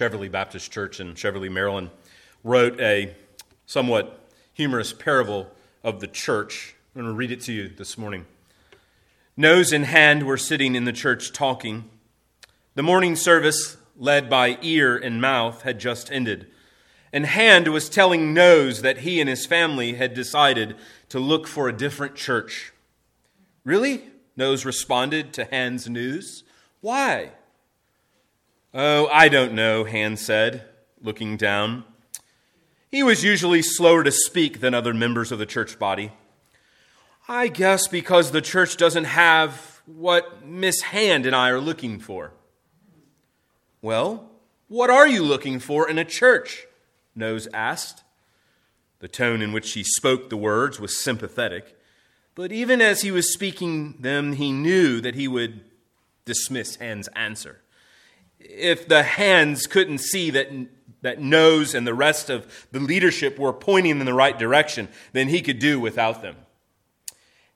Cheverly Baptist Church in Cheverly, Maryland, wrote a somewhat humorous parable of the church. I'm going to read it to you this morning. Nose in hand, we're sitting in the church talking. The morning service, led by ear and mouth, had just ended. And Hand was telling Nose that he and his family had decided to look for a different church. Really? Nose responded to Hand's news. Why? Oh, I don't know, Hand said, looking down. He was usually slower to speak than other members of the church body. I guess because the church doesn't have what Miss Hand and I are looking for. Well, what are you looking for in a church? Nose asked. The tone in which he spoke the words was sympathetic, but even as he was speaking them, he knew that he would dismiss Hand's answer if the hands couldn't see that, that nose and the rest of the leadership were pointing in the right direction, then he could do without them.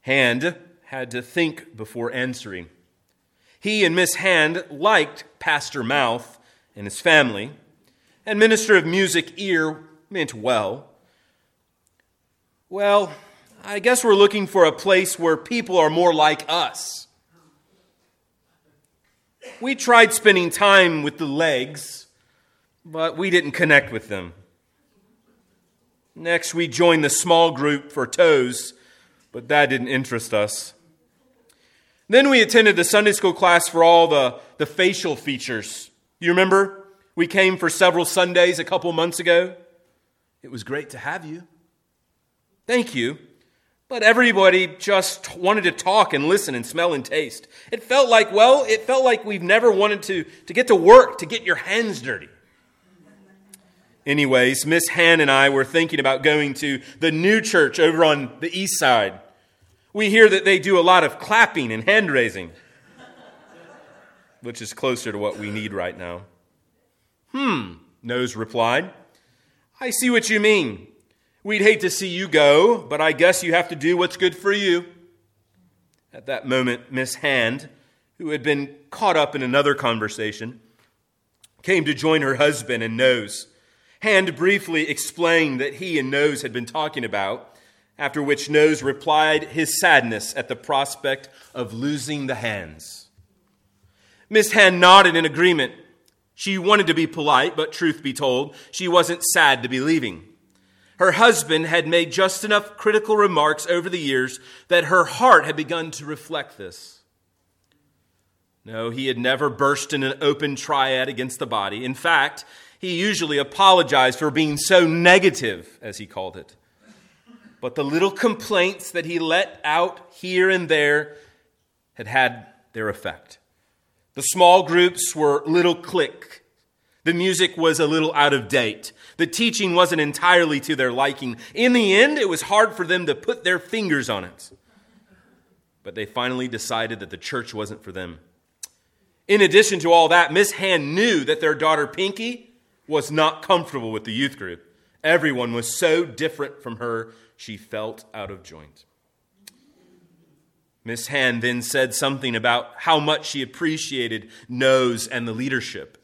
Hand had to think before answering. He and Miss Hand liked Pastor Mouth and his family, and Minister of Music Ear meant well. Well, I guess we're looking for a place where people are more like us. We tried spending time with the legs, but we didn't connect with them. Next, we joined the small group for toes, but that didn't interest us. Then we attended the Sunday school class for all the, the facial features. You remember? We came for several Sundays a couple months ago. It was great to have you. Thank you. But everybody just wanted to talk and listen and smell and taste. It felt like, well, it felt like we've never wanted to, to get to work, to get your hands dirty. Anyways, Miss Hand and I were thinking about going to the new church over on the east side. We hear that they do a lot of clapping and hand raising, which is closer to what we need right now. Hmm, Nose replied. I see what you mean. We'd hate to see you go, but I guess you have to do what's good for you. At that moment, Miss Hand, who had been caught up in another conversation, came to join her husband and Nose. Hand briefly explained that he and Nose had been talking about, after which Nose replied his sadness at the prospect of losing the hands. Miss Hand nodded in agreement. She wanted to be polite, but truth be told, she wasn't sad to be leaving. Her husband had made just enough critical remarks over the years that her heart had begun to reflect this. No, he had never burst in an open triad against the body. In fact, he usually apologized for being so negative, as he called it. But the little complaints that he let out here and there had had their effect. The small groups were little clique. The music was a little out of date. The teaching wasn't entirely to their liking. In the end, it was hard for them to put their fingers on it. But they finally decided that the church wasn't for them. In addition to all that, Miss Hand knew that their daughter Pinky was not comfortable with the youth group. Everyone was so different from her, she felt out of joint. Miss Hand then said something about how much she appreciated Nose and the leadership.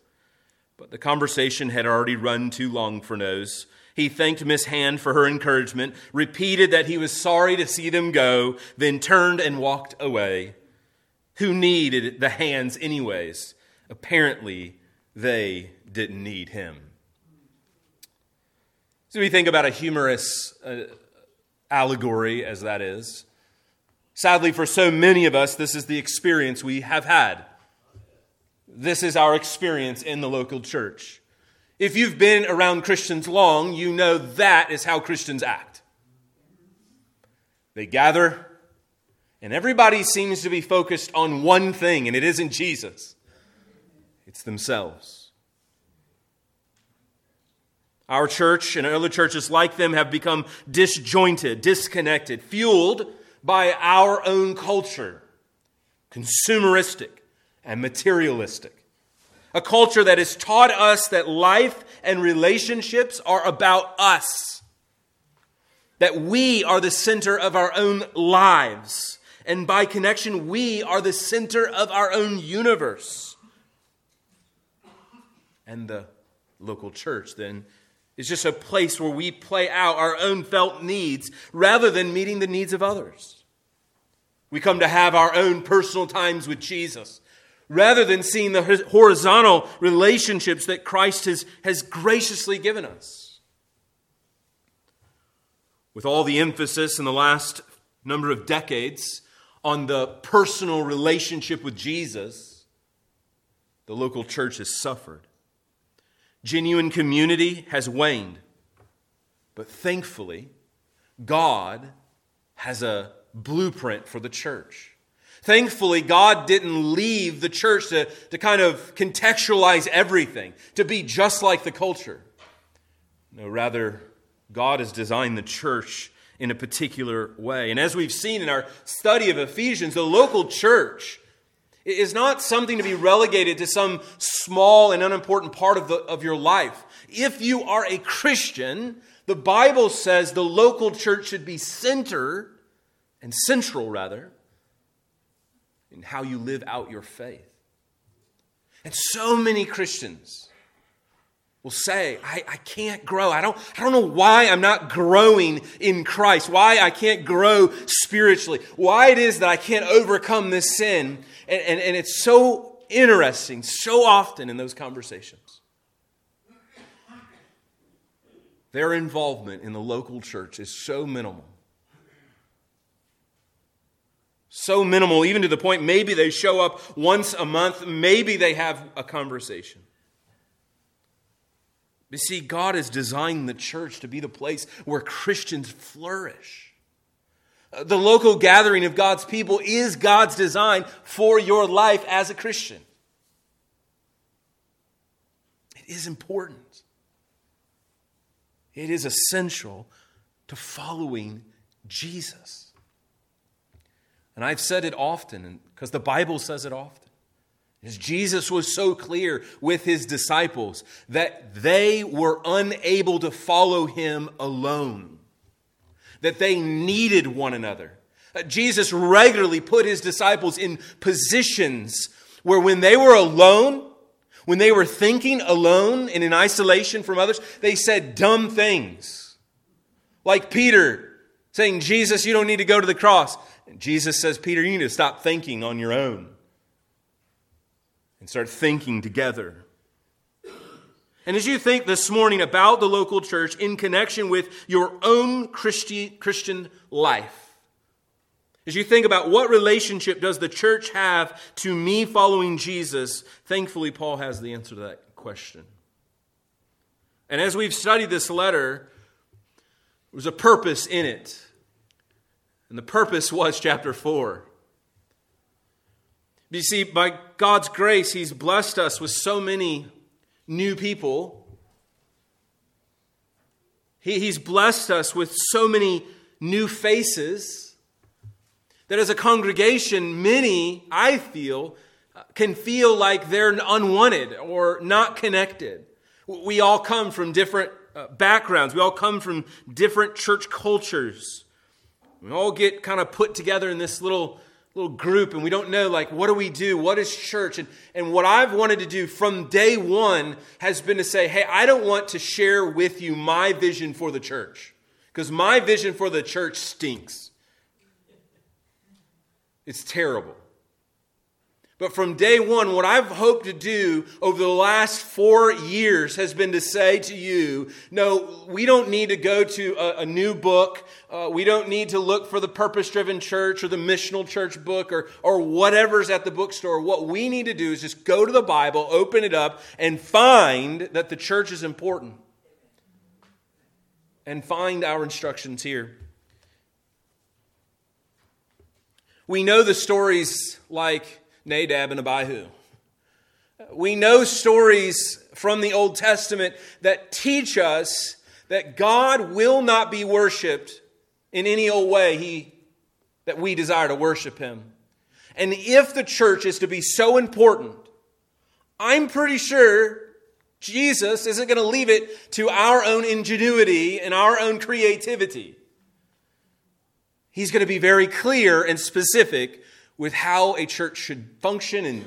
But the conversation had already run too long for Nose. He thanked Miss Hand for her encouragement, repeated that he was sorry to see them go, then turned and walked away. Who needed the hands, anyways? Apparently, they didn't need him. So we think about a humorous uh, allegory, as that is. Sadly, for so many of us, this is the experience we have had. This is our experience in the local church. If you've been around Christians long, you know that is how Christians act. They gather, and everybody seems to be focused on one thing, and it isn't Jesus, it's themselves. Our church and other churches like them have become disjointed, disconnected, fueled by our own culture, consumeristic, and materialistic. A culture that has taught us that life and relationships are about us, that we are the center of our own lives, and by connection, we are the center of our own universe. And the Local church, then, is just a place where we play out our own felt needs rather than meeting the needs of others. We come to have our own personal times with Jesus rather than seeing the horizontal relationships that Christ has, has graciously given us. With all the emphasis in the last number of decades on the personal relationship with Jesus, the local church has suffered. Genuine community has waned. But thankfully, God has a blueprint for the church. Thankfully, God didn't leave the church to, to kind of contextualize everything, to be just like the culture. No, rather, God has designed the church in a particular way. And as we've seen in our study of Ephesians, the local church is not something to be relegated to some small and unimportant part of, the, of your life. If you are a Christian, the Bible says the local church should be center and central, rather, in how you live out your faith. And so many Christians will say, I, I can't grow. I don't, I don't know why I'm not growing in Christ, why I can't grow spiritually, why it is that I can't overcome this sin. And, and, and it's so interesting so often in those conversations. Their involvement in the local church is so minimal so minimal, even to the point maybe they show up once a month, maybe they have a conversation. You see, God has designed the church to be the place where Christians flourish. Uh, the local gathering of God's people is God's design for your life as a Christian. It is important, it is essential to following Jesus. And I've said it often because the Bible says it often. As Jesus was so clear with his disciples that they were unable to follow him alone, that they needed one another. Jesus regularly put his disciples in positions where when they were alone, when they were thinking alone and in isolation from others, they said dumb things. Like Peter saying, Jesus, you don't need to go to the cross. Jesus says, Peter, you need to stop thinking on your own and start thinking together. And as you think this morning about the local church in connection with your own Christi- Christian life, as you think about what relationship does the church have to me following Jesus, thankfully, Paul has the answer to that question. And as we've studied this letter, there's a purpose in it. And the purpose was chapter 4. You see, by God's grace, He's blessed us with so many new people. He, he's blessed us with so many new faces that as a congregation, many, I feel, can feel like they're unwanted or not connected. We all come from different uh, backgrounds, we all come from different church cultures. We all get kind of put together in this little little group and we don't know like what do we do? What is church? And, and what i've wanted to do from day one has been to say hey i don't want to share with you my vision for the church because my vision for the church stinks. It's terrible but from day one, what I've hoped to do over the last four years has been to say to you no, we don't need to go to a, a new book. Uh, we don't need to look for the purpose driven church or the missional church book or, or whatever's at the bookstore. What we need to do is just go to the Bible, open it up, and find that the church is important. And find our instructions here. We know the stories like Nadab and Abihu. We know stories from the Old Testament that teach us that God will not be worshiped in any old way he, that we desire to worship him. And if the church is to be so important, I'm pretty sure Jesus isn't going to leave it to our own ingenuity and our own creativity. He's going to be very clear and specific with how a church should function and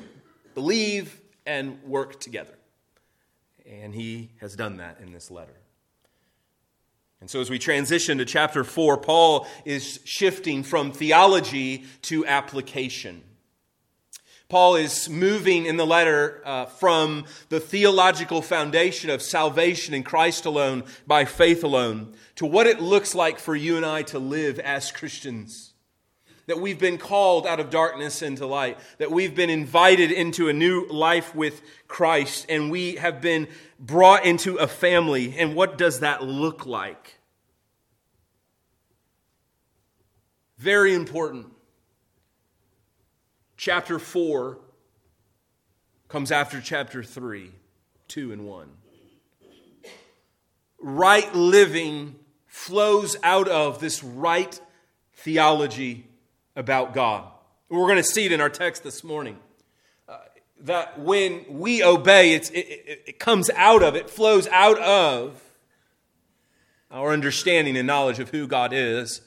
believe and work together. And he has done that in this letter. And so, as we transition to chapter 4, Paul is shifting from theology to application. Paul is moving in the letter uh, from the theological foundation of salvation in Christ alone, by faith alone, to what it looks like for you and I to live as Christians. That we've been called out of darkness into light, that we've been invited into a new life with Christ, and we have been brought into a family. And what does that look like? Very important. Chapter 4 comes after chapter 3, 2 and 1. Right living flows out of this right theology about God. We're going to see it in our text this morning. Uh, that when we obey, it, it, it comes out of, it flows out of our understanding and knowledge of who God is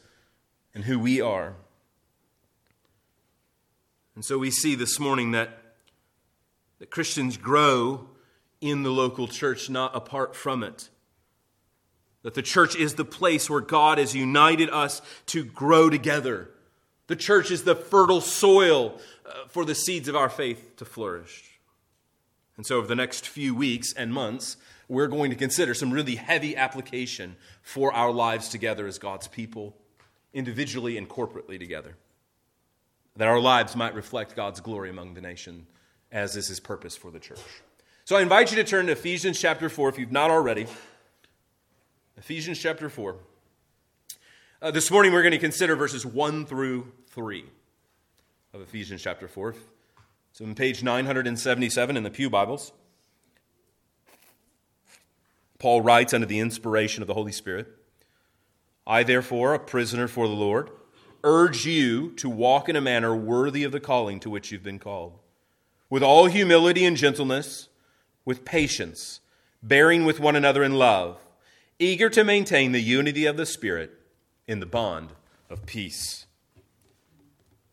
and who we are. And so we see this morning that, that Christians grow in the local church, not apart from it. That the church is the place where God has united us to grow together. The church is the fertile soil uh, for the seeds of our faith to flourish. And so, over the next few weeks and months, we're going to consider some really heavy application for our lives together as God's people individually and corporately together, that our lives might reflect God's glory among the nation, as is his purpose for the church. So I invite you to turn to Ephesians chapter 4 if you've not already. Ephesians chapter 4. Uh, this morning we're going to consider verses 1 through 3 of Ephesians chapter 4. So on page 977 in the Pew Bibles, Paul writes under the inspiration of the Holy Spirit. I, therefore, a prisoner for the Lord, urge you to walk in a manner worthy of the calling to which you've been called, with all humility and gentleness, with patience, bearing with one another in love, eager to maintain the unity of the Spirit in the bond of peace.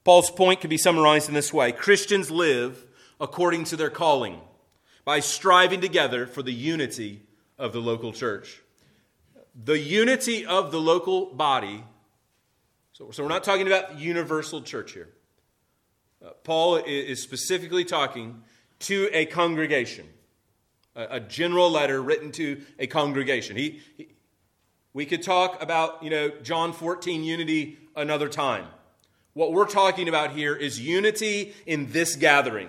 Paul's point can be summarized in this way Christians live according to their calling by striving together for the unity of the local church the unity of the local body. So, so we're not talking about universal church here. Uh, Paul is specifically talking to a congregation, a, a, general letter written to a congregation. He, we could talk about, you know, John 14 unity another time. What we're talking about here is unity in this gathering.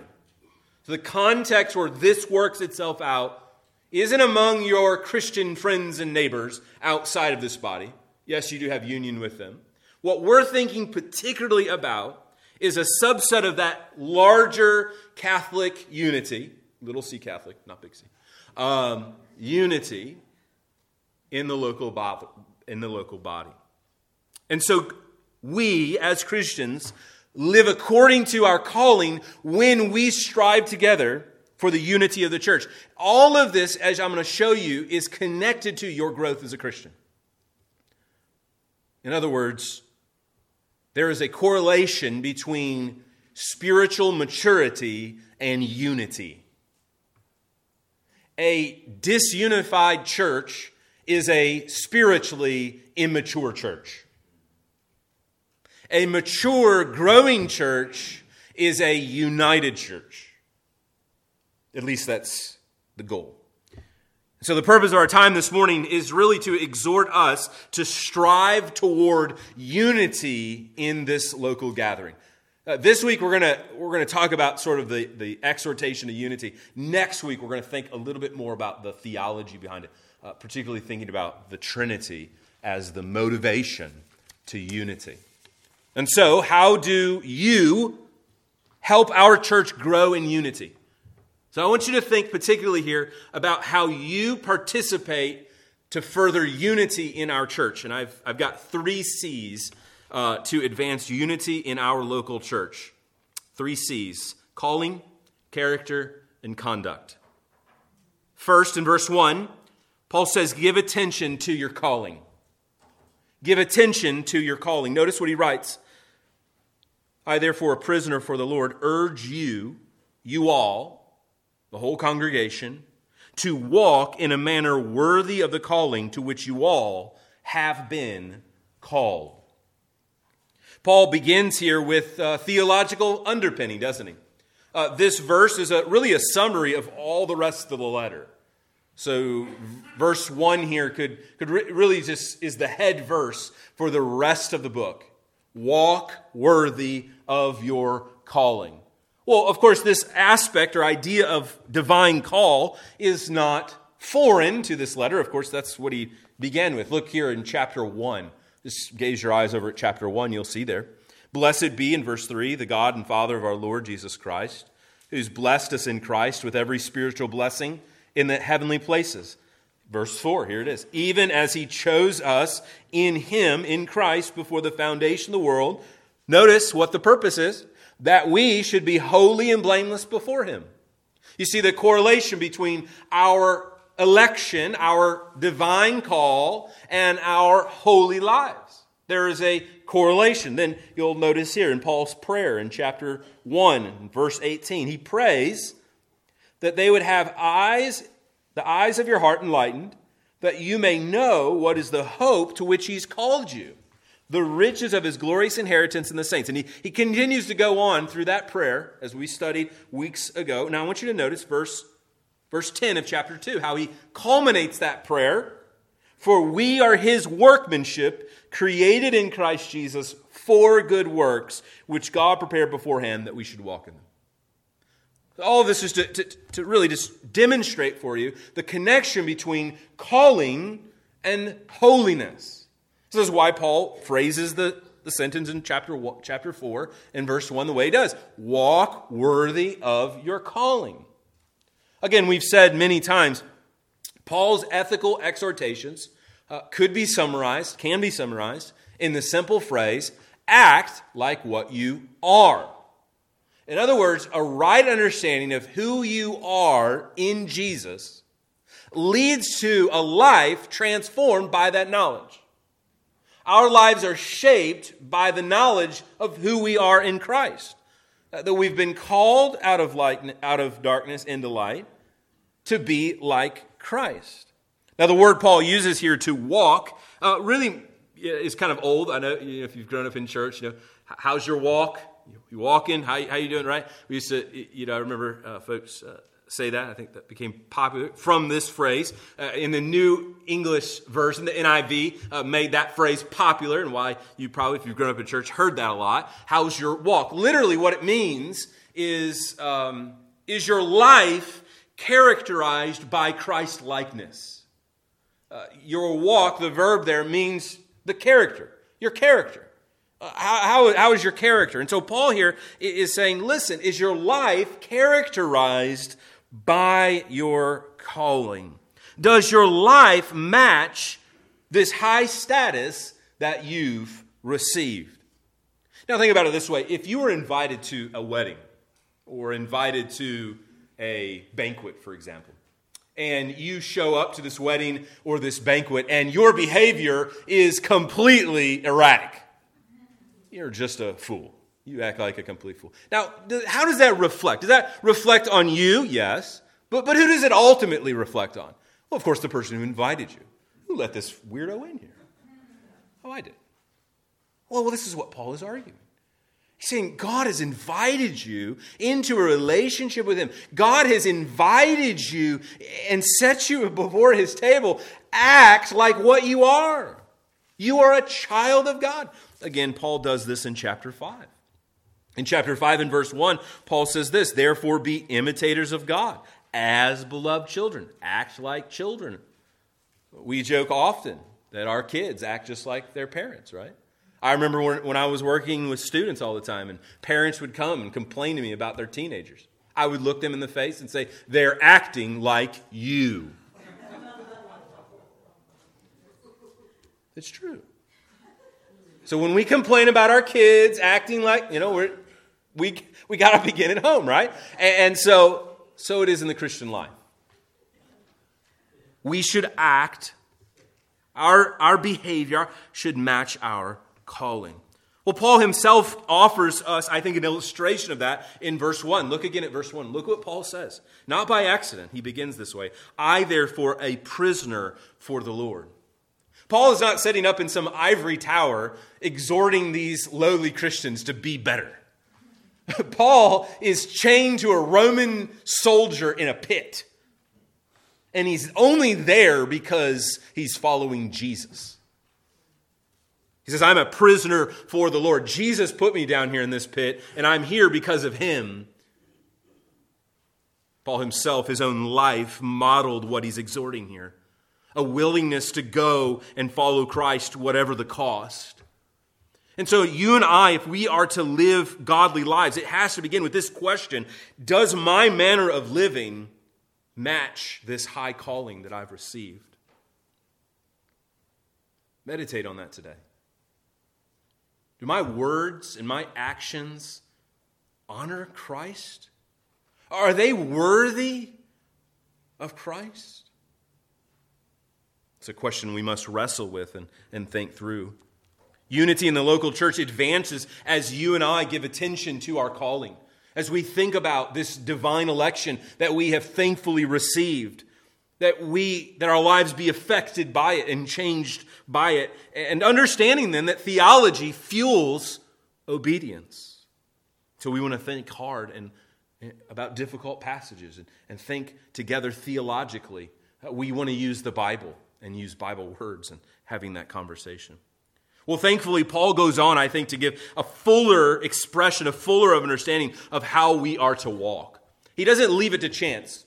So the context where this works itself out isn't among your Christian friends and neighbors outside of this body. Yes, you do have union with them. What we're thinking particularly about is a subset of that larger Catholic unity, little c Catholic, not big C, um, unity in the local body, in the local body. And so we as Christians live according to our calling when we strive together for the unity of the church. All of this, as I'm going to show you, is connected to your growth as a Christian. In other words, there is a correlation between spiritual maturity and unity. A disunified church is a spiritually immature church. A mature, growing church is a united church. At least that's the goal. So, the purpose of our time this morning is really to exhort us to strive toward unity in this local gathering. Uh, this week, we're going we're gonna talk about sort of the, the exhortation to unity. Next week, we're going to think a little bit more about the theology behind it, uh, particularly thinking about the Trinity as the motivation to unity. And so, how do you help our church grow in unity? So I want you to think particularly here about how you participate to further unity in our church. And I've, I've got three C's uh, to advance unity in our local church. Three C's calling, character, and conduct. First, in verse 1, Paul says, Give attention to your calling. Give attention to your calling. Notice what he writes I, therefore, a prisoner for the Lord, urge you, you all, the whole congregation, to walk in a manner worthy of the calling to which you all have been called. Paul begins here with uh, theological underpinning, doesn't he? Uh, this verse is a, really a summary of all the rest of the letter. So, verse 1 here could, could re- really just is the head verse for the rest of the book. Walk worthy of your calling. Well, of course, this aspect or idea of divine call is not foreign to this letter. Of course, that's what he began with. Look here in chapter 1. Just gaze your eyes over at chapter 1, you'll see there. Blessed be, in verse 3, the God and Father of our Lord Jesus Christ, who's blessed us in Christ with every spiritual blessing in the heavenly places. Verse 4, here it is. Even as he chose us in him, in Christ, before the foundation of the world. Notice what the purpose is that we should be holy and blameless before him. You see the correlation between our election, our divine call, and our holy lives. There is a correlation. Then you'll notice here in Paul's prayer in chapter 1, verse 18, he prays that they would have eyes the eyes of your heart enlightened, that you may know what is the hope to which he's called you, the riches of his glorious inheritance in the saints. And he, he continues to go on through that prayer as we studied weeks ago. Now I want you to notice verse, verse 10 of chapter 2, how he culminates that prayer. For we are his workmanship, created in Christ Jesus for good works, which God prepared beforehand that we should walk in them. All of this is to, to, to, really just demonstrate for you the connection between calling and holiness. This is why Paul phrases the, the sentence in chapter, chapter 4 and verse 1 the way he does walk worthy of your calling. Again, we've said many times, Paul's ethical exhortations uh, could be summarized, can be summarized in the simple phrase act like what you are. In other words, a right understanding of who you are in Jesus leads to a life transformed by that knowledge. Our lives are shaped by the knowledge of who we are in Christ. Uh, that we've been called out of, light, out of darkness into light to be like Christ. Now, the word Paul uses here to walk uh, really is kind of old. I know, you know if you've grown up in church, you know, how's your walk? You walking? How, how you doing, right? We used to, you know, I remember uh, folks uh, say that. I think that became popular from this phrase. Uh, in the New English version, the NIV uh, made that phrase popular, and why you probably, if you've grown up in church, heard that a lot. How's your walk? Literally, what it means is, um, is your life characterized by Christ likeness? Uh, your walk, the verb there, means the character, your character. How, how, how is your character? And so Paul here is saying, listen, is your life characterized by your calling? Does your life match this high status that you've received? Now, think about it this way if you were invited to a wedding or invited to a banquet, for example, and you show up to this wedding or this banquet and your behavior is completely erratic you're just a fool. You act like a complete fool. Now, how does that reflect? Does that reflect on you? Yes. But, but who does it ultimately reflect on? Well, of course, the person who invited you. Who let this weirdo in here? Oh, I did. Well, well, this is what Paul is arguing. He's saying God has invited you into a relationship with Him. God has invited you and set you before His table. Act like what you are. You are a child of God. Again, Paul does this in chapter 5. In chapter 5 and verse 1, Paul says this Therefore be imitators of God as beloved children. Act like children. We joke often that our kids act just like their parents, right? I remember when, when I was working with students all the time, and parents would come and complain to me about their teenagers. I would look them in the face and say, They're acting like you. it's true. So when we complain about our kids acting like, you know, we're, we, we got to begin at home, right? And, and so, so it is in the Christian life. We should act, our, our behavior should match our calling. Well, Paul himself offers us, I think, an illustration of that in verse 1. Look again at verse 1. Look what Paul says. Not by accident, he begins this way I, therefore, a prisoner for the Lord. Paul is not setting up in some ivory tower exhorting these lowly Christians to be better. Paul is chained to a Roman soldier in a pit. And he's only there because he's following Jesus. He says, I'm a prisoner for the Lord. Jesus put me down here in this pit, and I'm here because of him. Paul himself, his own life, modeled what he's exhorting here a willingness to go and follow Christ, whatever the cost. And so, you and I, if we are to live godly lives, it has to begin with this question Does my manner of living match this high calling that I've received? Meditate on that today. Do my words and my actions honor Christ? Are they worthy of Christ? It's a question we must wrestle with and, and think through. Unity in the local church advances as you and I give attention to our calling, as we think about this divine election that we have thankfully received that we that our lives be affected by it and changed by it and understanding then that theology fuels obedience. So we want to think hard and about difficult passages and, and think together theologically. Uh, we want to use the bible and use bible words and having that conversation well thankfully paul goes on i think to give a fuller expression a fuller of understanding of how we are to walk he doesn't leave it to chance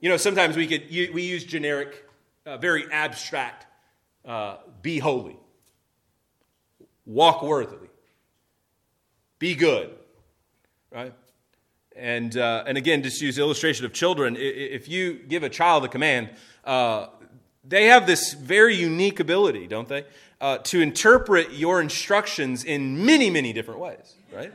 you know, sometimes we could we use generic, uh, very abstract, uh, be holy, walk worthily, be good, right? And uh, and again, just use illustration of children. If you give a child a command, uh, they have this very unique ability, don't they, uh, to interpret your instructions in many many different ways, right?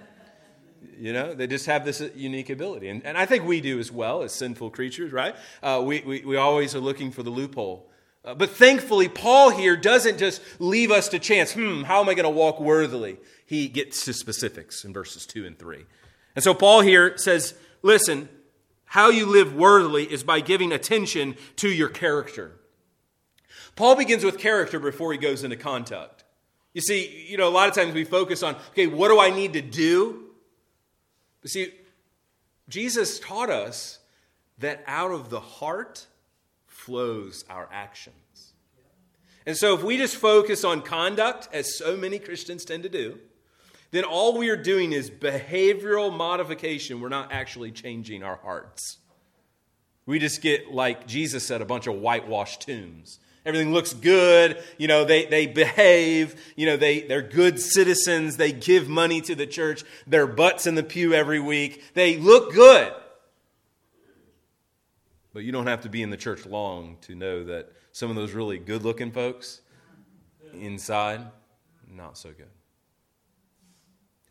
You know, they just have this unique ability. And, and I think we do as well as sinful creatures, right? Uh, we, we, we always are looking for the loophole. Uh, but thankfully, Paul here doesn't just leave us to chance, hmm, how am I going to walk worthily? He gets to specifics in verses 2 and 3. And so Paul here says, listen, how you live worthily is by giving attention to your character. Paul begins with character before he goes into conduct. You see, you know, a lot of times we focus on, okay, what do I need to do? But see, Jesus taught us that out of the heart flows our actions. And so if we just focus on conduct, as so many Christians tend to do, then all we are doing is behavioral modification. We're not actually changing our hearts. We just get, like Jesus said, a bunch of whitewashed tombs. Everything looks good. You know, they, they behave. You know, they, they're good citizens. They give money to the church. Their butts in the pew every week. They look good. But you don't have to be in the church long to know that some of those really good looking folks inside, not so good.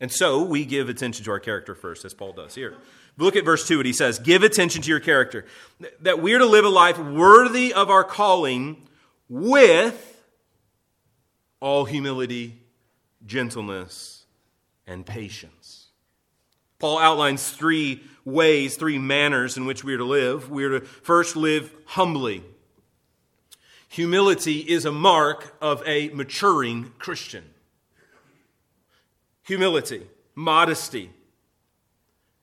And so we give attention to our character first, as Paul does here. Look at verse 2, what he says Give attention to your character. That we're to live a life worthy of our calling with all humility, gentleness, and patience. Paul outlines three ways, three manners in which we are to live. We are to first live humbly. Humility is a mark of a maturing Christian. Humility, modesty,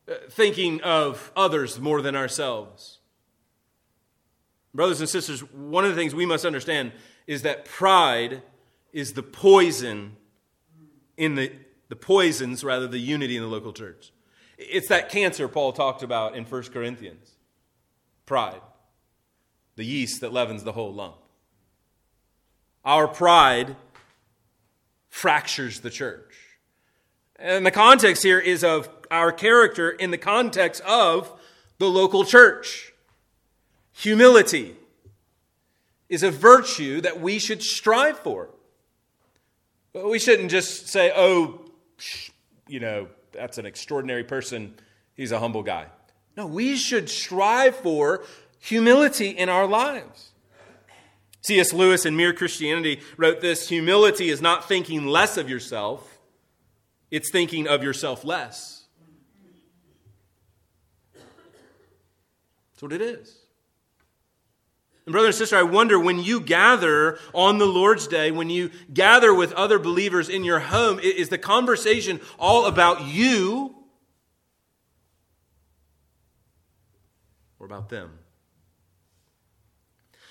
uh, thinking of others more than ourselves Brothers and sisters, one of the things we must understand is that pride is the poison in the, the poisons, rather, the unity in the local church. It's that cancer Paul talked about in 1 Corinthians pride, the yeast that leavens the whole lump. Our pride fractures the church. And the context here is of our character in the context of the local church. Humility is a virtue that we should strive for. We shouldn't just say, oh, you know, that's an extraordinary person. He's a humble guy. No, we should strive for humility in our lives. C.S. Lewis in Mere Christianity wrote this Humility is not thinking less of yourself, it's thinking of yourself less. That's what it is. And, brother and sister, I wonder when you gather on the Lord's Day, when you gather with other believers in your home, is the conversation all about you or about them?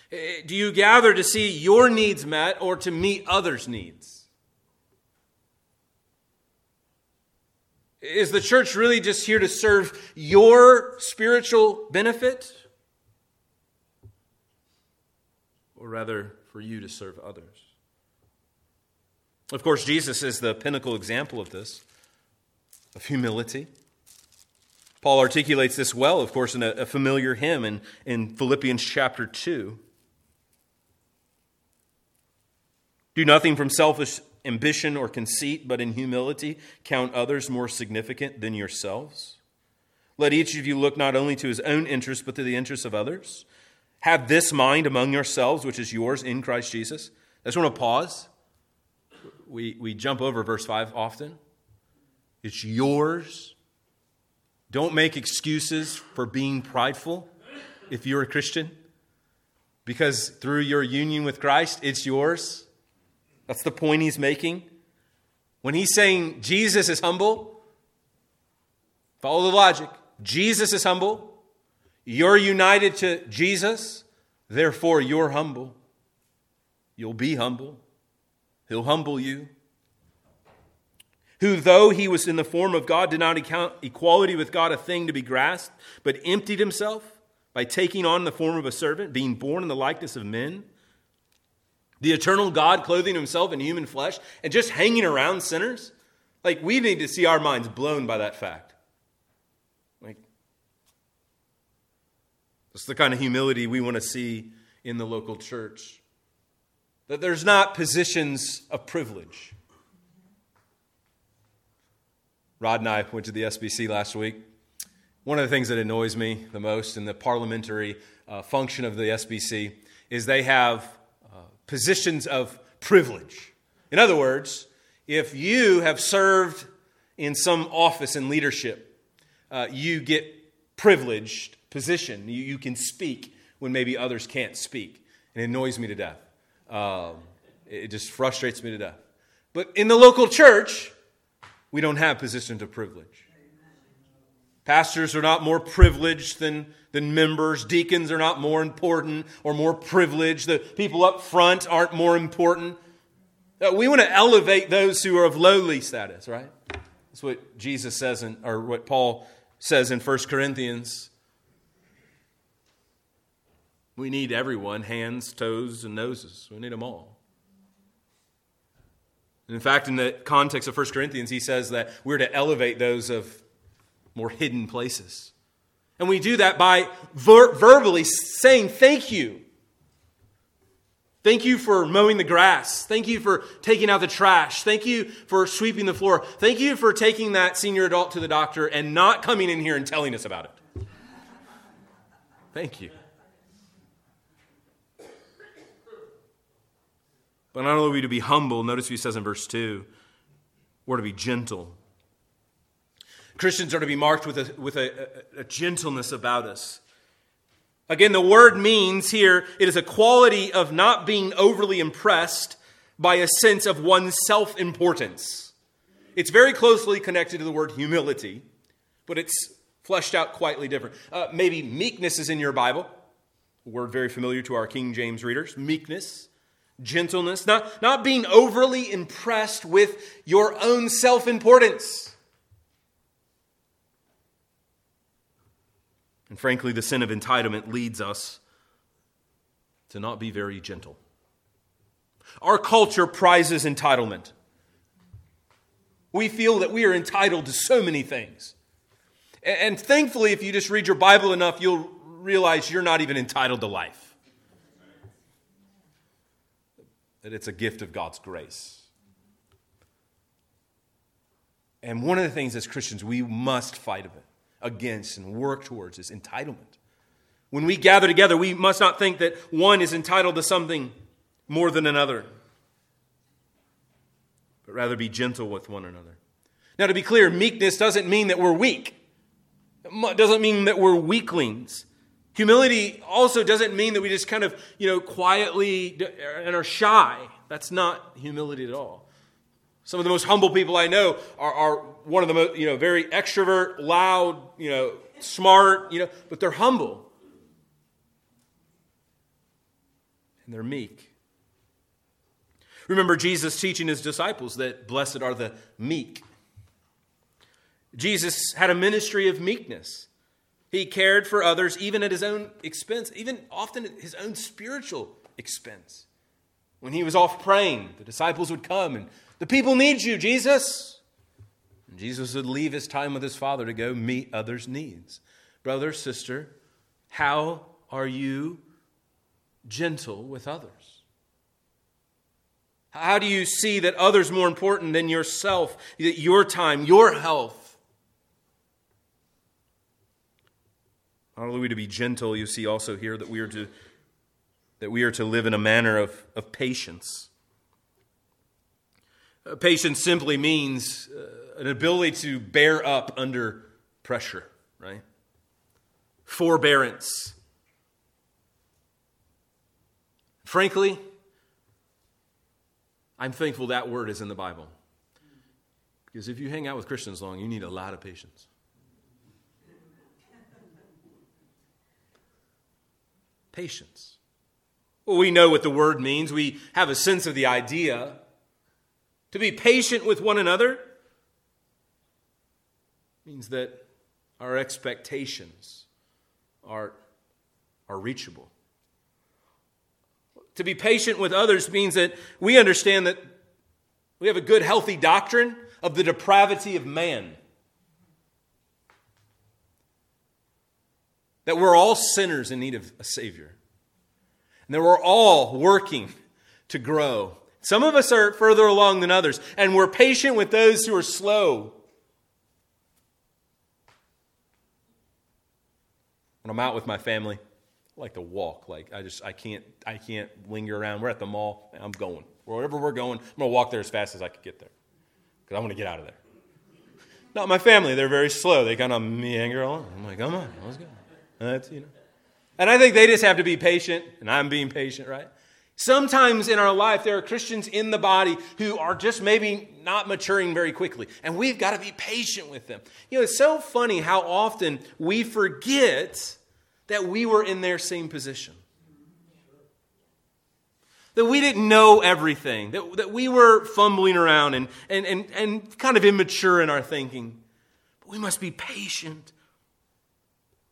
Do you gather to see your needs met or to meet others' needs? Is the church really just here to serve your spiritual benefit? Or rather, for you to serve others? Of course, Jesus is the pinnacle example of this, of humility. Paul articulates this well, of course, in a, familiar hymn in, in Philippians chapter 2. Do nothing from selfish ambition or conceit, but in humility count others more significant than yourselves. Let each of you look not only to his own interest, but to the interests of others. Have this mind among yourselves, which is yours in Christ Jesus. I just want to pause. We, we jump over verse 5 often. It's yours. Don't make excuses for being prideful if you're a Christian, because through your union with Christ, it's yours. That's the point he's making. When he's saying Jesus is humble, follow the logic. Jesus is humble. You're united to Jesus, therefore you're humble. You'll be humble. He'll humble you. Who, though he was in the form of God, did not account equality with God a thing to be grasped, but emptied himself by taking on the form of a servant, being born in the likeness of men the eternal God clothing himself in human flesh and just hanging around sinners? Like, we need to see our minds blown by that fact. Like, that's the kind of humility we want to see in the local church. That there's not positions of privilege. Rod and I went to the SBC last week. One of the things that annoys me the most in the parliamentary uh, function of the SBC is they have positions of privilege. In other words, if you have served in some office in leadership, uh, you get privileged position. You, you, can speak when maybe others can't speak. And it annoys me to death. Um, it just frustrates me to death. But in the local church, we don't have positions of privilege. Pastors are not more privileged than than members. Deacons are not more important or more privileged. The people up front aren't more important. Uh, we want to elevate those who are of lowly status, right? That's what Jesus says, in, or what Paul says in 1 Corinthians. We need everyone hands, toes, and noses. We need them all. In fact, in the context of 1 Corinthians, he says that we're to elevate those of more hidden places. And we do that by ver- verbally saying thank you. Thank you for mowing the grass. Thank you for taking out the trash. Thank you for sweeping the floor. Thank you for taking that senior adult to the doctor and not coming in here and telling us about it. Thank you. But not only are we to be humble, notice what he says in verse 2, we're to be gentle. Christians are to be marked with a, with a, a, gentleness about us. Again, the word means here it is a quality of not being overly impressed by a sense of one's self importance. It's very closely connected to the word humility, but it's fleshed out quietly different. Uh, maybe meekness is in your Bible, a word very familiar to our King James readers. Meekness, gentleness, not, not being overly impressed with your own self importance. And frankly, the sin of entitlement leads us to not be very gentle. Our culture prizes entitlement. We feel that we are entitled to so many things. And thankfully, if you just read your Bible enough, you'll realize you're not even entitled to life. That it's a gift of God's grace. And one of the things as Christians we must fight against and work towards is entitlement. When we gather together, we must not think that one is entitled to something more than another, but rather be gentle with one another. Now, to be clear, meekness doesn't mean that we're weak, it doesn't mean that we're weaklings. Humility also doesn't mean that we just kind of, you know, quietly and are shy. That's not humility at all. Some of the most humble people I know are, are one of the most, you know, very extrovert, loud, you know, smart, you know, but they're humble. And they're meek. Remember Jesus teaching his disciples that blessed are the meek. Jesus had a ministry of meekness. He cared for others even at his own expense, even often at his own spiritual expense. When he was off praying, the disciples would come and, The people need you, Jesus. And Jesus would leave his time with his Father to go meet others' needs. Brother, sister, how are you gentle with others? How do you see that others more important than yourself, that your time, your health, Not only are we to be gentle, you see also here that we are to, that we are to live in a manner of, of patience. Uh, patience simply means uh, an ability to bear up under pressure, right? Forbearance. Frankly, I'm thankful that word is in the Bible. Because if you hang out with Christians long, you need a lot of patience. Patience. Well, we know what the word means, we have a sense of the idea. To be patient with one another means that our expectations are, are reachable. To be patient with others means that we understand that we have a good, healthy doctrine of the depravity of man. That we're all sinners in need of a Savior. And that we're all working to grow. Some of us are further along than others, and we're patient with those who are slow. When I'm out with my family, I like to walk. Like I just I can't I can't linger around. We're at the mall. I'm going. Wherever we're going, I'm gonna walk there as fast as I can get there. Because I want to get out of there. Not my family, they're very slow. They kind of meander along. I'm like, come on, let's go. That's, you know. And I think they just have to be patient, and I'm being patient, right? Sometimes in our life, there are Christians in the body who are just maybe not maturing very quickly, and we've got to be patient with them. You know, it's so funny how often we forget that we were in their same position. That we didn't know everything, that, that we were fumbling around and, and, and, and kind of immature in our thinking. But we must be patient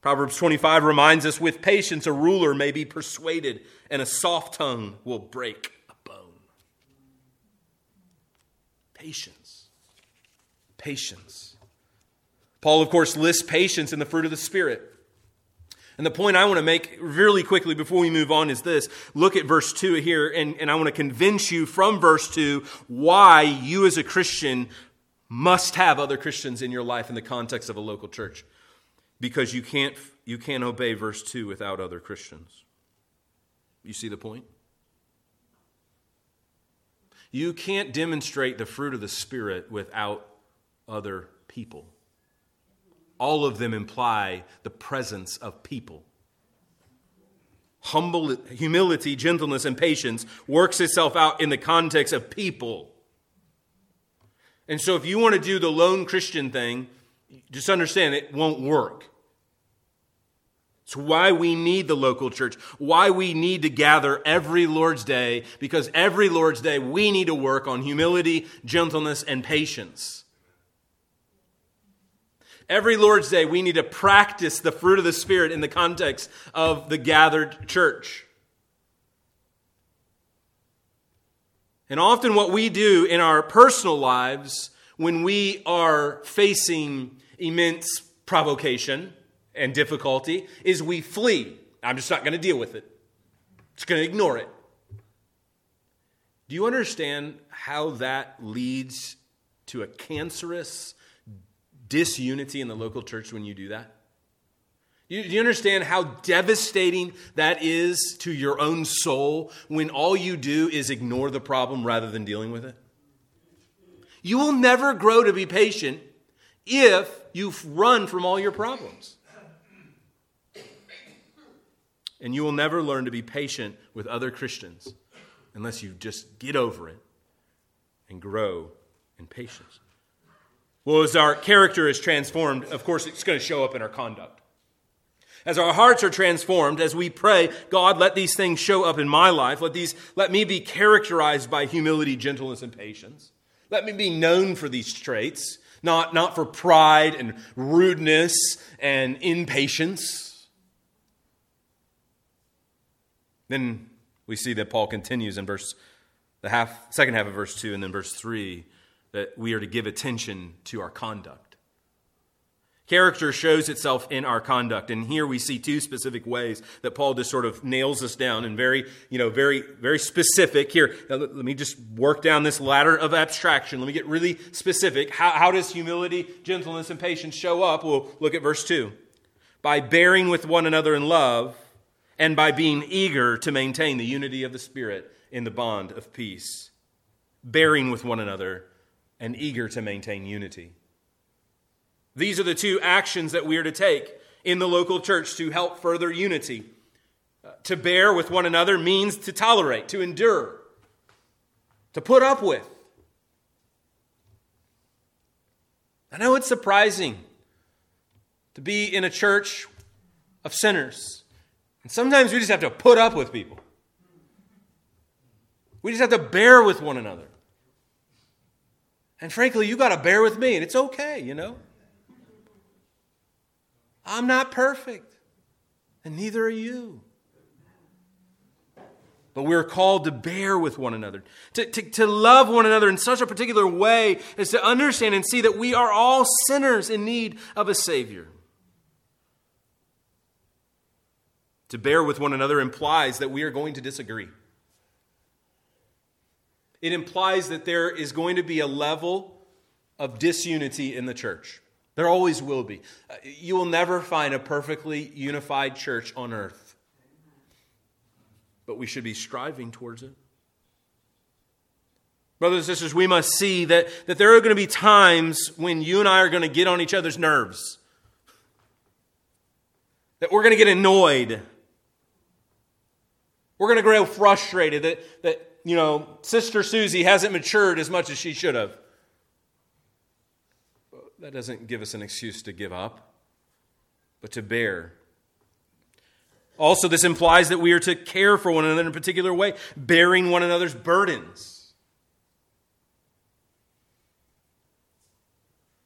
Proverbs 25 reminds us with patience a ruler may be persuaded, and a soft tongue will break a bone. Patience. Patience. Paul, of course, lists patience in the fruit of the Spirit. And the point I want to make really quickly before we move on is this. Look at verse 2 here, and, and I want to convince you from verse 2 why you as a Christian must have other Christians in your life in the context of a local church because you can't, you can't obey verse 2 without other Christians. You see the point? You can't demonstrate the fruit of the Spirit without other people. All of them imply the presence of people. Humble, humility, gentleness, and patience works itself out in the context of people. And so, if you want to do the lone Christian thing, just understand it won't work. It's why we need the local church, why we need to gather every Lord's Day, because every Lord's Day we need to work on humility, gentleness, and patience. Every Lord's Day we need to practice the fruit of the Spirit in the context of the gathered church. And often, what we do in our personal lives when we are facing immense provocation, and difficulty is we flee. I'm just not going to deal with it. Just going to ignore it. Do you understand how that leads to a cancerous disunity in the local church when you do that? Do you understand how devastating that is to your own soul when all you do is ignore the problem rather than dealing with it? You will never grow to be patient if you run from all your problems. And you will never learn to be patient with other Christians unless you just get over it and grow in patience. Well, as our character is transformed, of course, it's going to show up in our conduct. As our hearts are transformed, as we pray, God, let these things show up in my life. Let, these, let me be characterized by humility, gentleness, and patience. Let me be known for these traits, not, not for pride and rudeness and impatience. Then we see that Paul continues in verse the half second half of verse 2 and then verse 3 that we are to give attention to our conduct. Character shows itself in our conduct. And here we see two specific ways that Paul just sort of nails us down and very, you know, very, very specific. Here, let me just work down this ladder of abstraction. Let me get really specific. How, how does humility, gentleness, and patience show up? We'll look at verse 2. By bearing with one another in love and by being eager to maintain the unity of the Spirit in the bond of peace. Bearing with one another and eager to maintain unity. These are the two actions that we are to take in the local church to help further unity. Uh, to bear with one another means to tolerate, to endure, to put up with. I know it's surprising to be in a church of sinners. And sometimes we just have to put up with people. We just have to bear with one another. And frankly, you got to bear with me, and it's okay, you know? I'm not perfect, and neither are you. But we're called to bear with one another, to, to, to love one another in such a particular way as to understand and see that we are all sinners in need of a Savior. To bear with one another implies that we are going to disagree. It implies that there is going to be a level of disunity in the church. There always will be. Uh, you will never find a perfectly unified church on earth. But we should be striving towards it. Brothers and sisters, we must see that, that there are going to be times when you and I are going to get on each other's nerves. That we're going to get annoyed. We're going to grow frustrated that, that, you know, Sister Susie hasn't matured as much as she should have that doesn't give us an excuse to give up, but to bear. Also, this implies that we are to care for one another in a particular way, bearing one another's burdens.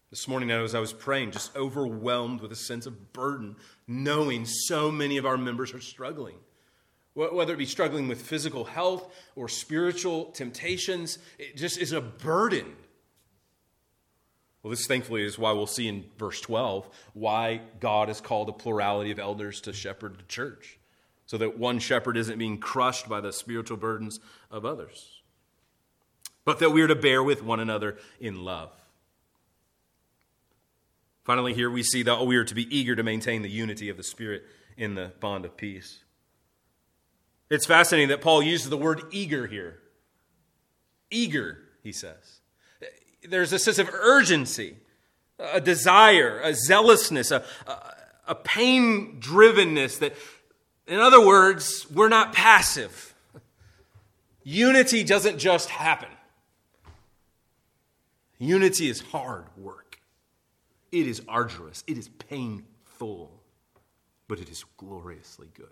This morning, as I was praying, just overwhelmed with a sense of burden, knowing so many of our members are struggling. Whether it be struggling with physical health or spiritual temptations, it just is a burden. Well, this thankfully is why we'll see in verse 12 why God has called a plurality of elders to shepherd the church, so that one shepherd isn't being crushed by the spiritual burdens of others, but that we are to bear with one another in love. Finally, here we see that we are to be eager to maintain the unity of the Spirit in the bond of peace. It's fascinating that Paul uses the word eager here. Eager, he says there's a sense of urgency, a desire, a zealousness, a, a, a pain drivenness that, in other words, we're not passive. Unity doesn't just happen. Unity is hard work. It is arduous. It is painful, but it is gloriously good.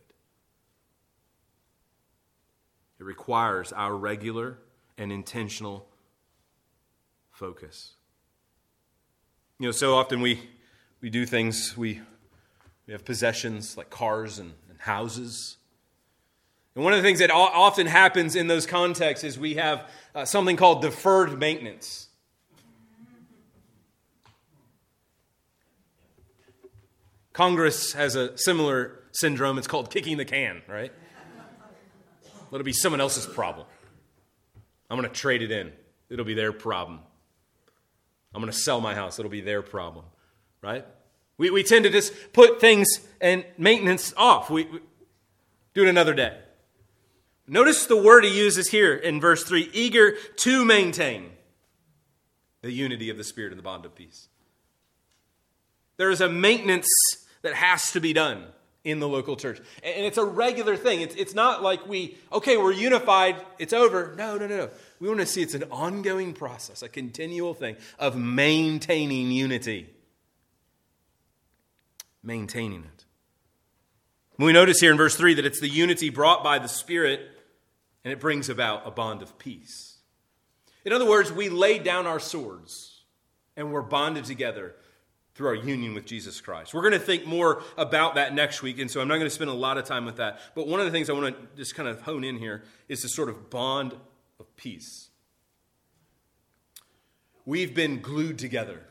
It requires our regular and intentional focus. You know, so often we, we do things, we, we have possessions like cars and, and houses. And one of the things that often happens in those contexts is we have uh, something called deferred maintenance. Congress has a similar syndrome. It's called kicking the can, right? Let it be someone else's problem. I'm going to trade it in, it'll be their problem. I'm going to sell my house. It'll be their problem, right? We, we tend to just put things and maintenance off. We, we do it another day. Notice the word he uses here in verse 3 eager to maintain. the unity of the Spirit and the bond of peace. There is a maintenance that has to be done in the local church. And it's a regular thing. It's, it's not like we, okay, we're unified, it's over. No, no, no, no. We want to see it's an ongoing process, a continual thing of maintaining unity. Maintaining it. We notice here in verse 3 that it's the unity brought by the Spirit, and it brings about a bond of peace. In other words, we laid down our swords and we're bonded together through our union with Jesus Christ. We're going to think more about that next week, and so I'm not going to spend a lot of time with that. But one of the things I want to just kind of hone in here is this sort of bond peace. We've been glued together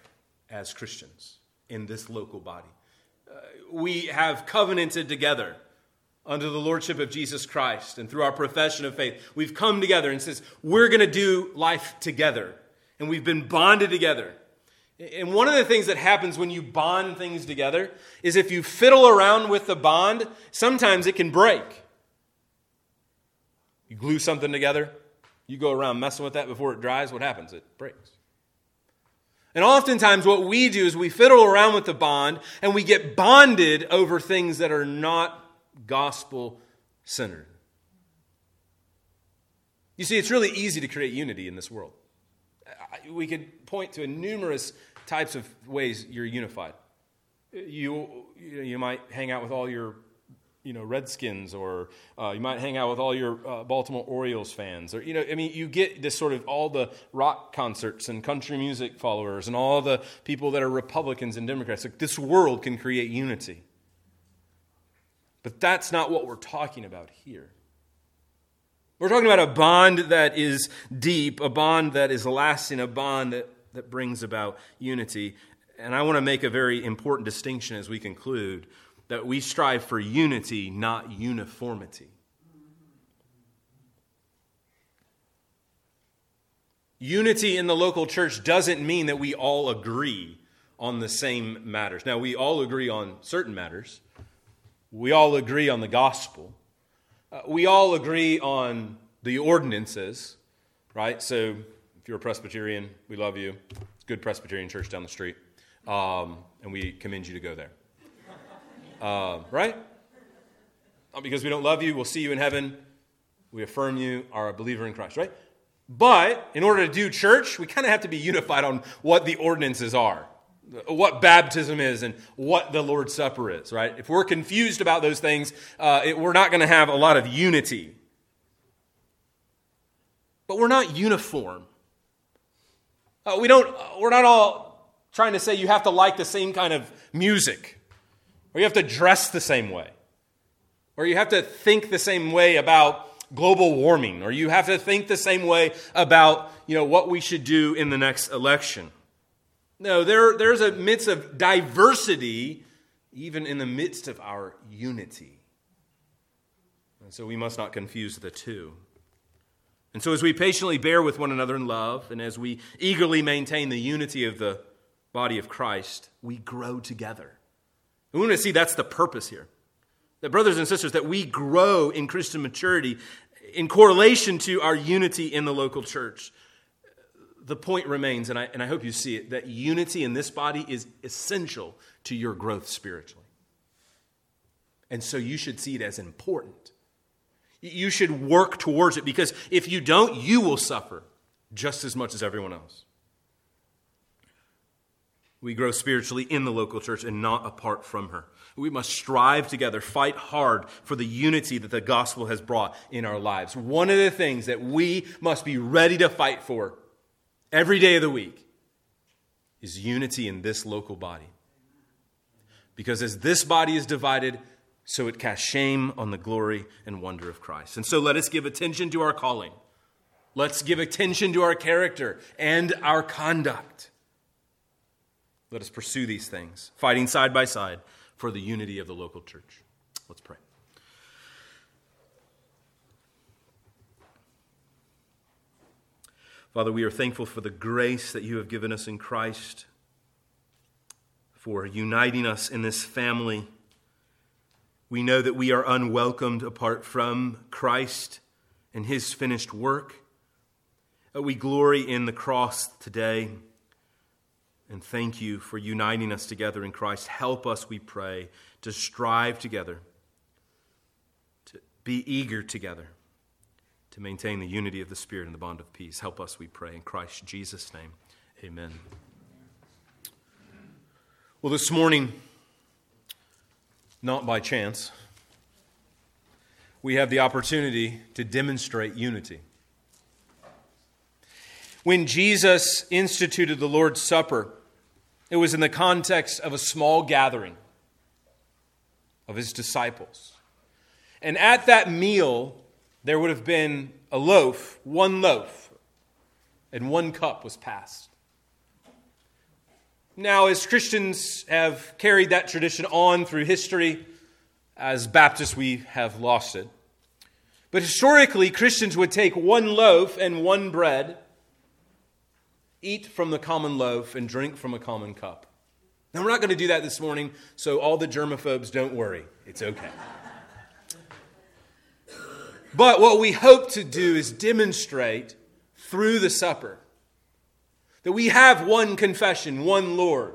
as Christians in this local body. Uh, we have covenanted together under the lordship of Jesus Christ and through our profession of faith. We've come together and says, we're going to do life together. And we've been bonded together. And one of the things that happens when you bond things together is if you fiddle around with the bond, sometimes it can break. You glue something together, you go around messing with that before it dries, what happens? It breaks. And oftentimes, what we do is we fiddle around with the bond and we get bonded over things that are not gospel centered. You see, it's really easy to create unity in this world. We could point to numerous types of ways you're unified. You, you might hang out with all your you know Redskins, or uh, you might hang out with all your uh, Baltimore Orioles fans, or you know, I mean, you get this sort of all the rock concerts and country music followers, and all the people that are Republicans and Democrats. Like this world can create unity, but that's not what we're talking about here. We're talking about a bond that is deep, a bond that is lasting, a bond that that brings about unity. And I want to make a very important distinction as we conclude that we strive for unity, not uniformity. Unity in the local church doesn't mean that we all agree on the same matters. Now, we all agree on certain matters. We all agree on the gospel. Uh, we all agree on the ordinances, right? So if you're a Presbyterian, we love you. It's good Presbyterian church down the street. Um, and we commend you to go there. Uh, right? Not because we don't love you, we'll see you in heaven. We affirm you are a believer in Christ, right? But in order to do church, we kind of have to be unified on what the ordinances are, what baptism is, and what the Lord's Supper is, right? If we're confused about those things, uh, it, we're not going to have a lot of unity. But we're not uniform. Uh, we don't, we're not all trying to say you have to like the same kind of music, or you have to dress the same way, or you have to think the same way about global warming, or you have to think the same way about you know, what we should do in the next election. No, there, there's a midst of diversity, even in the midst of our unity. And so we must not confuse the two. And so, as we patiently bear with one another in love, and as we eagerly maintain the unity of the body of Christ, we grow together. We want to see that's the purpose here. That, brothers and sisters, that we grow in Christian maturity in correlation to our unity in the local church. The point remains, and I, and I hope you see it, that unity in this body is essential to your growth spiritually. And so you should see it as important. You should work towards it because if you don't, you will suffer just as much as everyone else. We grow spiritually in the local church and not apart from her. We must strive together, fight hard for the unity that the gospel has brought in our lives. One of the things that we must be ready to fight for every day of the week is unity in this local body. Because as this body is divided, so it casts shame on the glory and wonder of Christ. And so let us give attention to our calling. Let's give attention to our character and our conduct. Let us pursue these things, fighting side by side for the unity of the local church. Let's pray. Father, we are thankful for the grace that you have given us in Christ, for uniting us in this family we know that we are unwelcomed apart from Christ and his finished work. We glory in the cross today. And thank you for uniting us together in Christ. Help us, we pray, to strive together, to be eager together, to maintain the unity of the Spirit and the bond of peace. Help us, we pray, in Christ Jesus' name. Amen. Well, this morning, not by chance, we have the opportunity to demonstrate unity. When Jesus instituted the Lord's Supper, it was in the context of a small gathering of his disciples. And at that meal, there would have been a loaf, one loaf, and one cup was passed. Now, as Christians have carried that tradition on through history, as Baptists, we have lost it. But historically, Christians would take one loaf and one bread, eat from the common loaf, and drink from a common cup. Now, we're not going to do that this morning, so all the germaphobes, don't worry. It's okay. But what we hope to do is demonstrate through the supper that we have one confession, one Lord,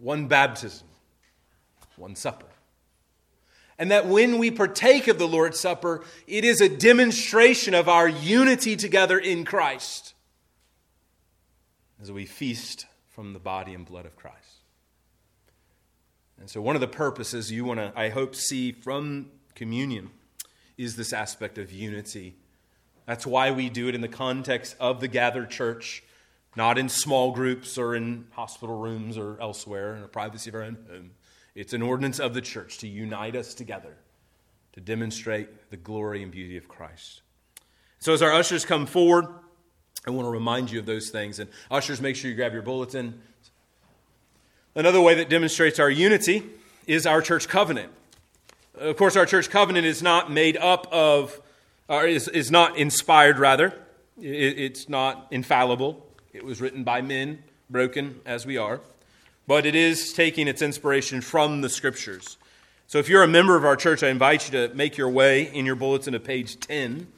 one baptism, one supper. And that when we partake of the Lord's Supper, it is a demonstration of our unity together in Christ as we feast from the body and blood of Christ. And so, one of the purposes you want to, I hope, see from communion is this aspect of unity that's why we do it in the context of the gathered church, not in small groups or in hospital rooms or elsewhere in the privacy of our own home. It's an ordinance of the church to unite us together to demonstrate the glory and beauty of Christ. So, as our ushers come forward, I want to remind you of those things. And, ushers, make sure you grab your bulletin. Another way that demonstrates our unity is our church covenant. Of course, our church covenant is not made up of or is, is not inspired, rather. It, it's not infallible. It was written by men, broken as we are. But it is taking its inspiration from the scriptures. So if you're a member of our church, I invite you to make your way in your bulletin to page 10.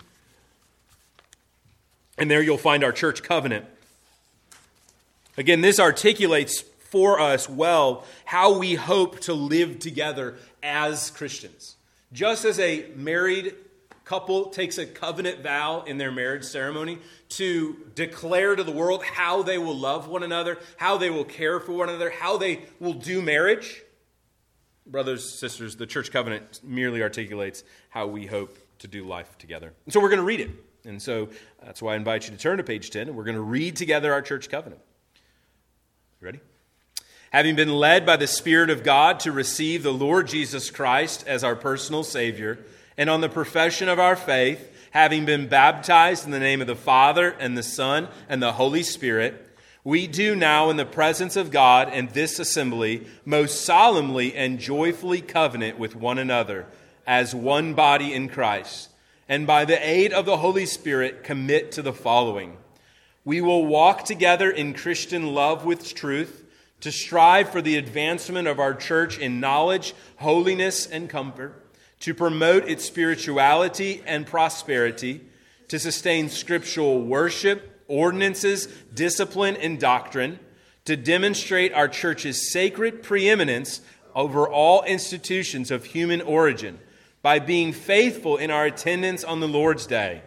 And there you'll find our church covenant. Again, this articulates for us well how we hope to live together as Christians. Just as a married couple takes a covenant vow in their marriage ceremony to declare to the world how they will love one another, how they will care for one another, how they will do marriage. Brothers, sisters, the church covenant merely articulates how we hope to do life together. And so we're going to read it. And so uh, that's why I invite you to turn to page 10 and we're going to read together our church covenant. Ready? Having been led by the Spirit of God to receive the Lord Jesus Christ as our personal Savior, and on the profession of our faith, having been baptized in the name of the Father and the Son and the Holy Spirit, we do now in the presence of God and this assembly most solemnly and joyfully covenant with one another as one body in Christ, and by the aid of the Holy Spirit commit to the following. We will walk together in Christian love with truth to strive for the advancement of our church in knowledge, holiness, and comfort to promote its spirituality and prosperity, to sustain scriptural worship, ordinances, discipline, and doctrine, to demonstrate our church's sacred preeminence over all institutions of human origin by being faithful in our attendance on the Lord's Day,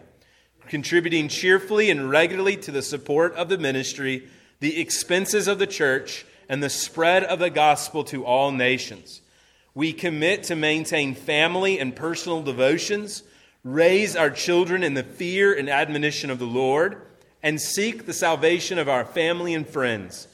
contributing cheerfully and regularly to the support of the ministry, the expenses of the church, and the spread of the gospel to all nations we commit to maintain family and personal devotions, raise our children in the fear and admonition of the Lord, and seek the salvation of our family and friends.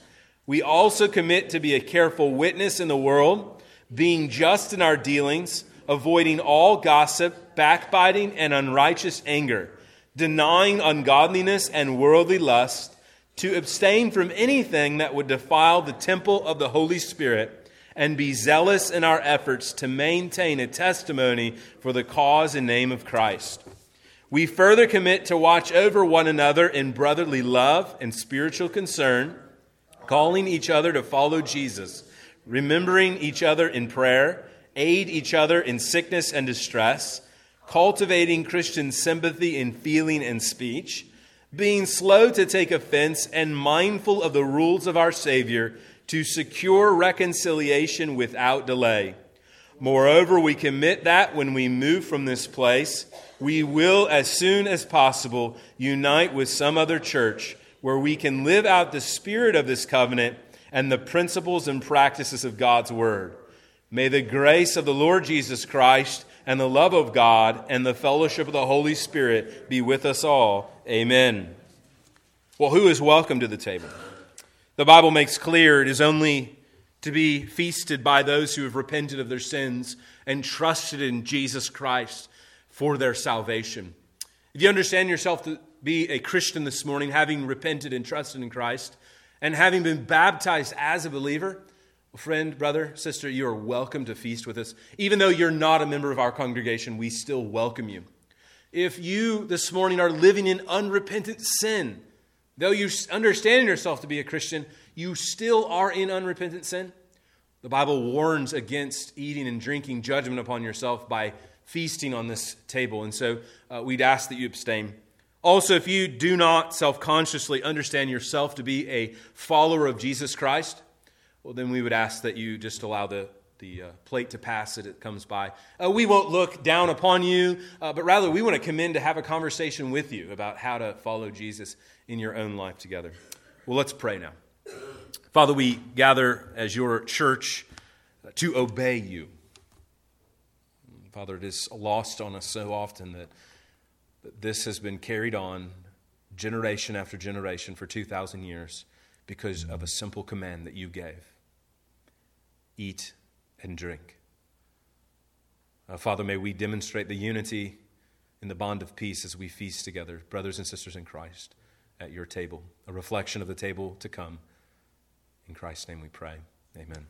We also commit to be a careful witness in the world, being just in our dealings, avoiding all gossip, backbiting, and unrighteous anger, denying ungodliness and worldly lust, to abstain from anything that would defile the temple of the Holy Spirit and be zealous in our efforts to maintain a testimony for the cause and name of Christ. We further commit to watch over one another in brotherly love and spiritual concern, calling each other to follow Jesus, remembering each other in prayer, aid each other in sickness and distress, cultivating Christian sympathy in feeling and speech, being slow to take offense and mindful of the rules of our Savior to secure reconciliation without delay. Moreover, we commit that when we move from this place, we will, as soon as possible, unite with some other church where we can live out the spirit of this covenant and the principles and practices of God's Word. May the grace of the Lord Jesus Christ and the love of God and the fellowship of the Holy Spirit be with us all. Amen. Well, who is welcome to the table? The Bible makes clear it is only to be feasted by those who have repented of their sins and trusted in Jesus Christ for their salvation. If you understand yourself to be a Christian this morning, having repented and trusted in Christ, and having been baptized as a believer, friend, brother, sister, you are welcome to feast with us. Even though you're not a member of our congregation, we still welcome you. If you this morning are living in unrepentant sin, though you understand yourself to be a Christian, you still are in unrepentant sin. The Bible warns against eating and drinking judgment upon yourself by feasting on this table. And so uh, we'd ask that you abstain. Also, if you do not self consciously understand yourself to be a follower of Jesus Christ, well, then we would ask that you just allow the, the uh, plate to pass as it comes by. Uh, we won't look down upon you, uh, but rather we want to come in to have a conversation with you about how to follow Jesus in your own life together. Well, let's pray now. Father, we gather as your church to obey you. Father, it is lost on us so often that this has been carried on generation after generation for 2,000 years because of a simple command that you gave eat and drink. Uh, Father, may we demonstrate the unity in the bond of peace as we feast together, brothers and sisters in Christ, at your table, a reflection of the table to come. In Christ's name we pray. Amen.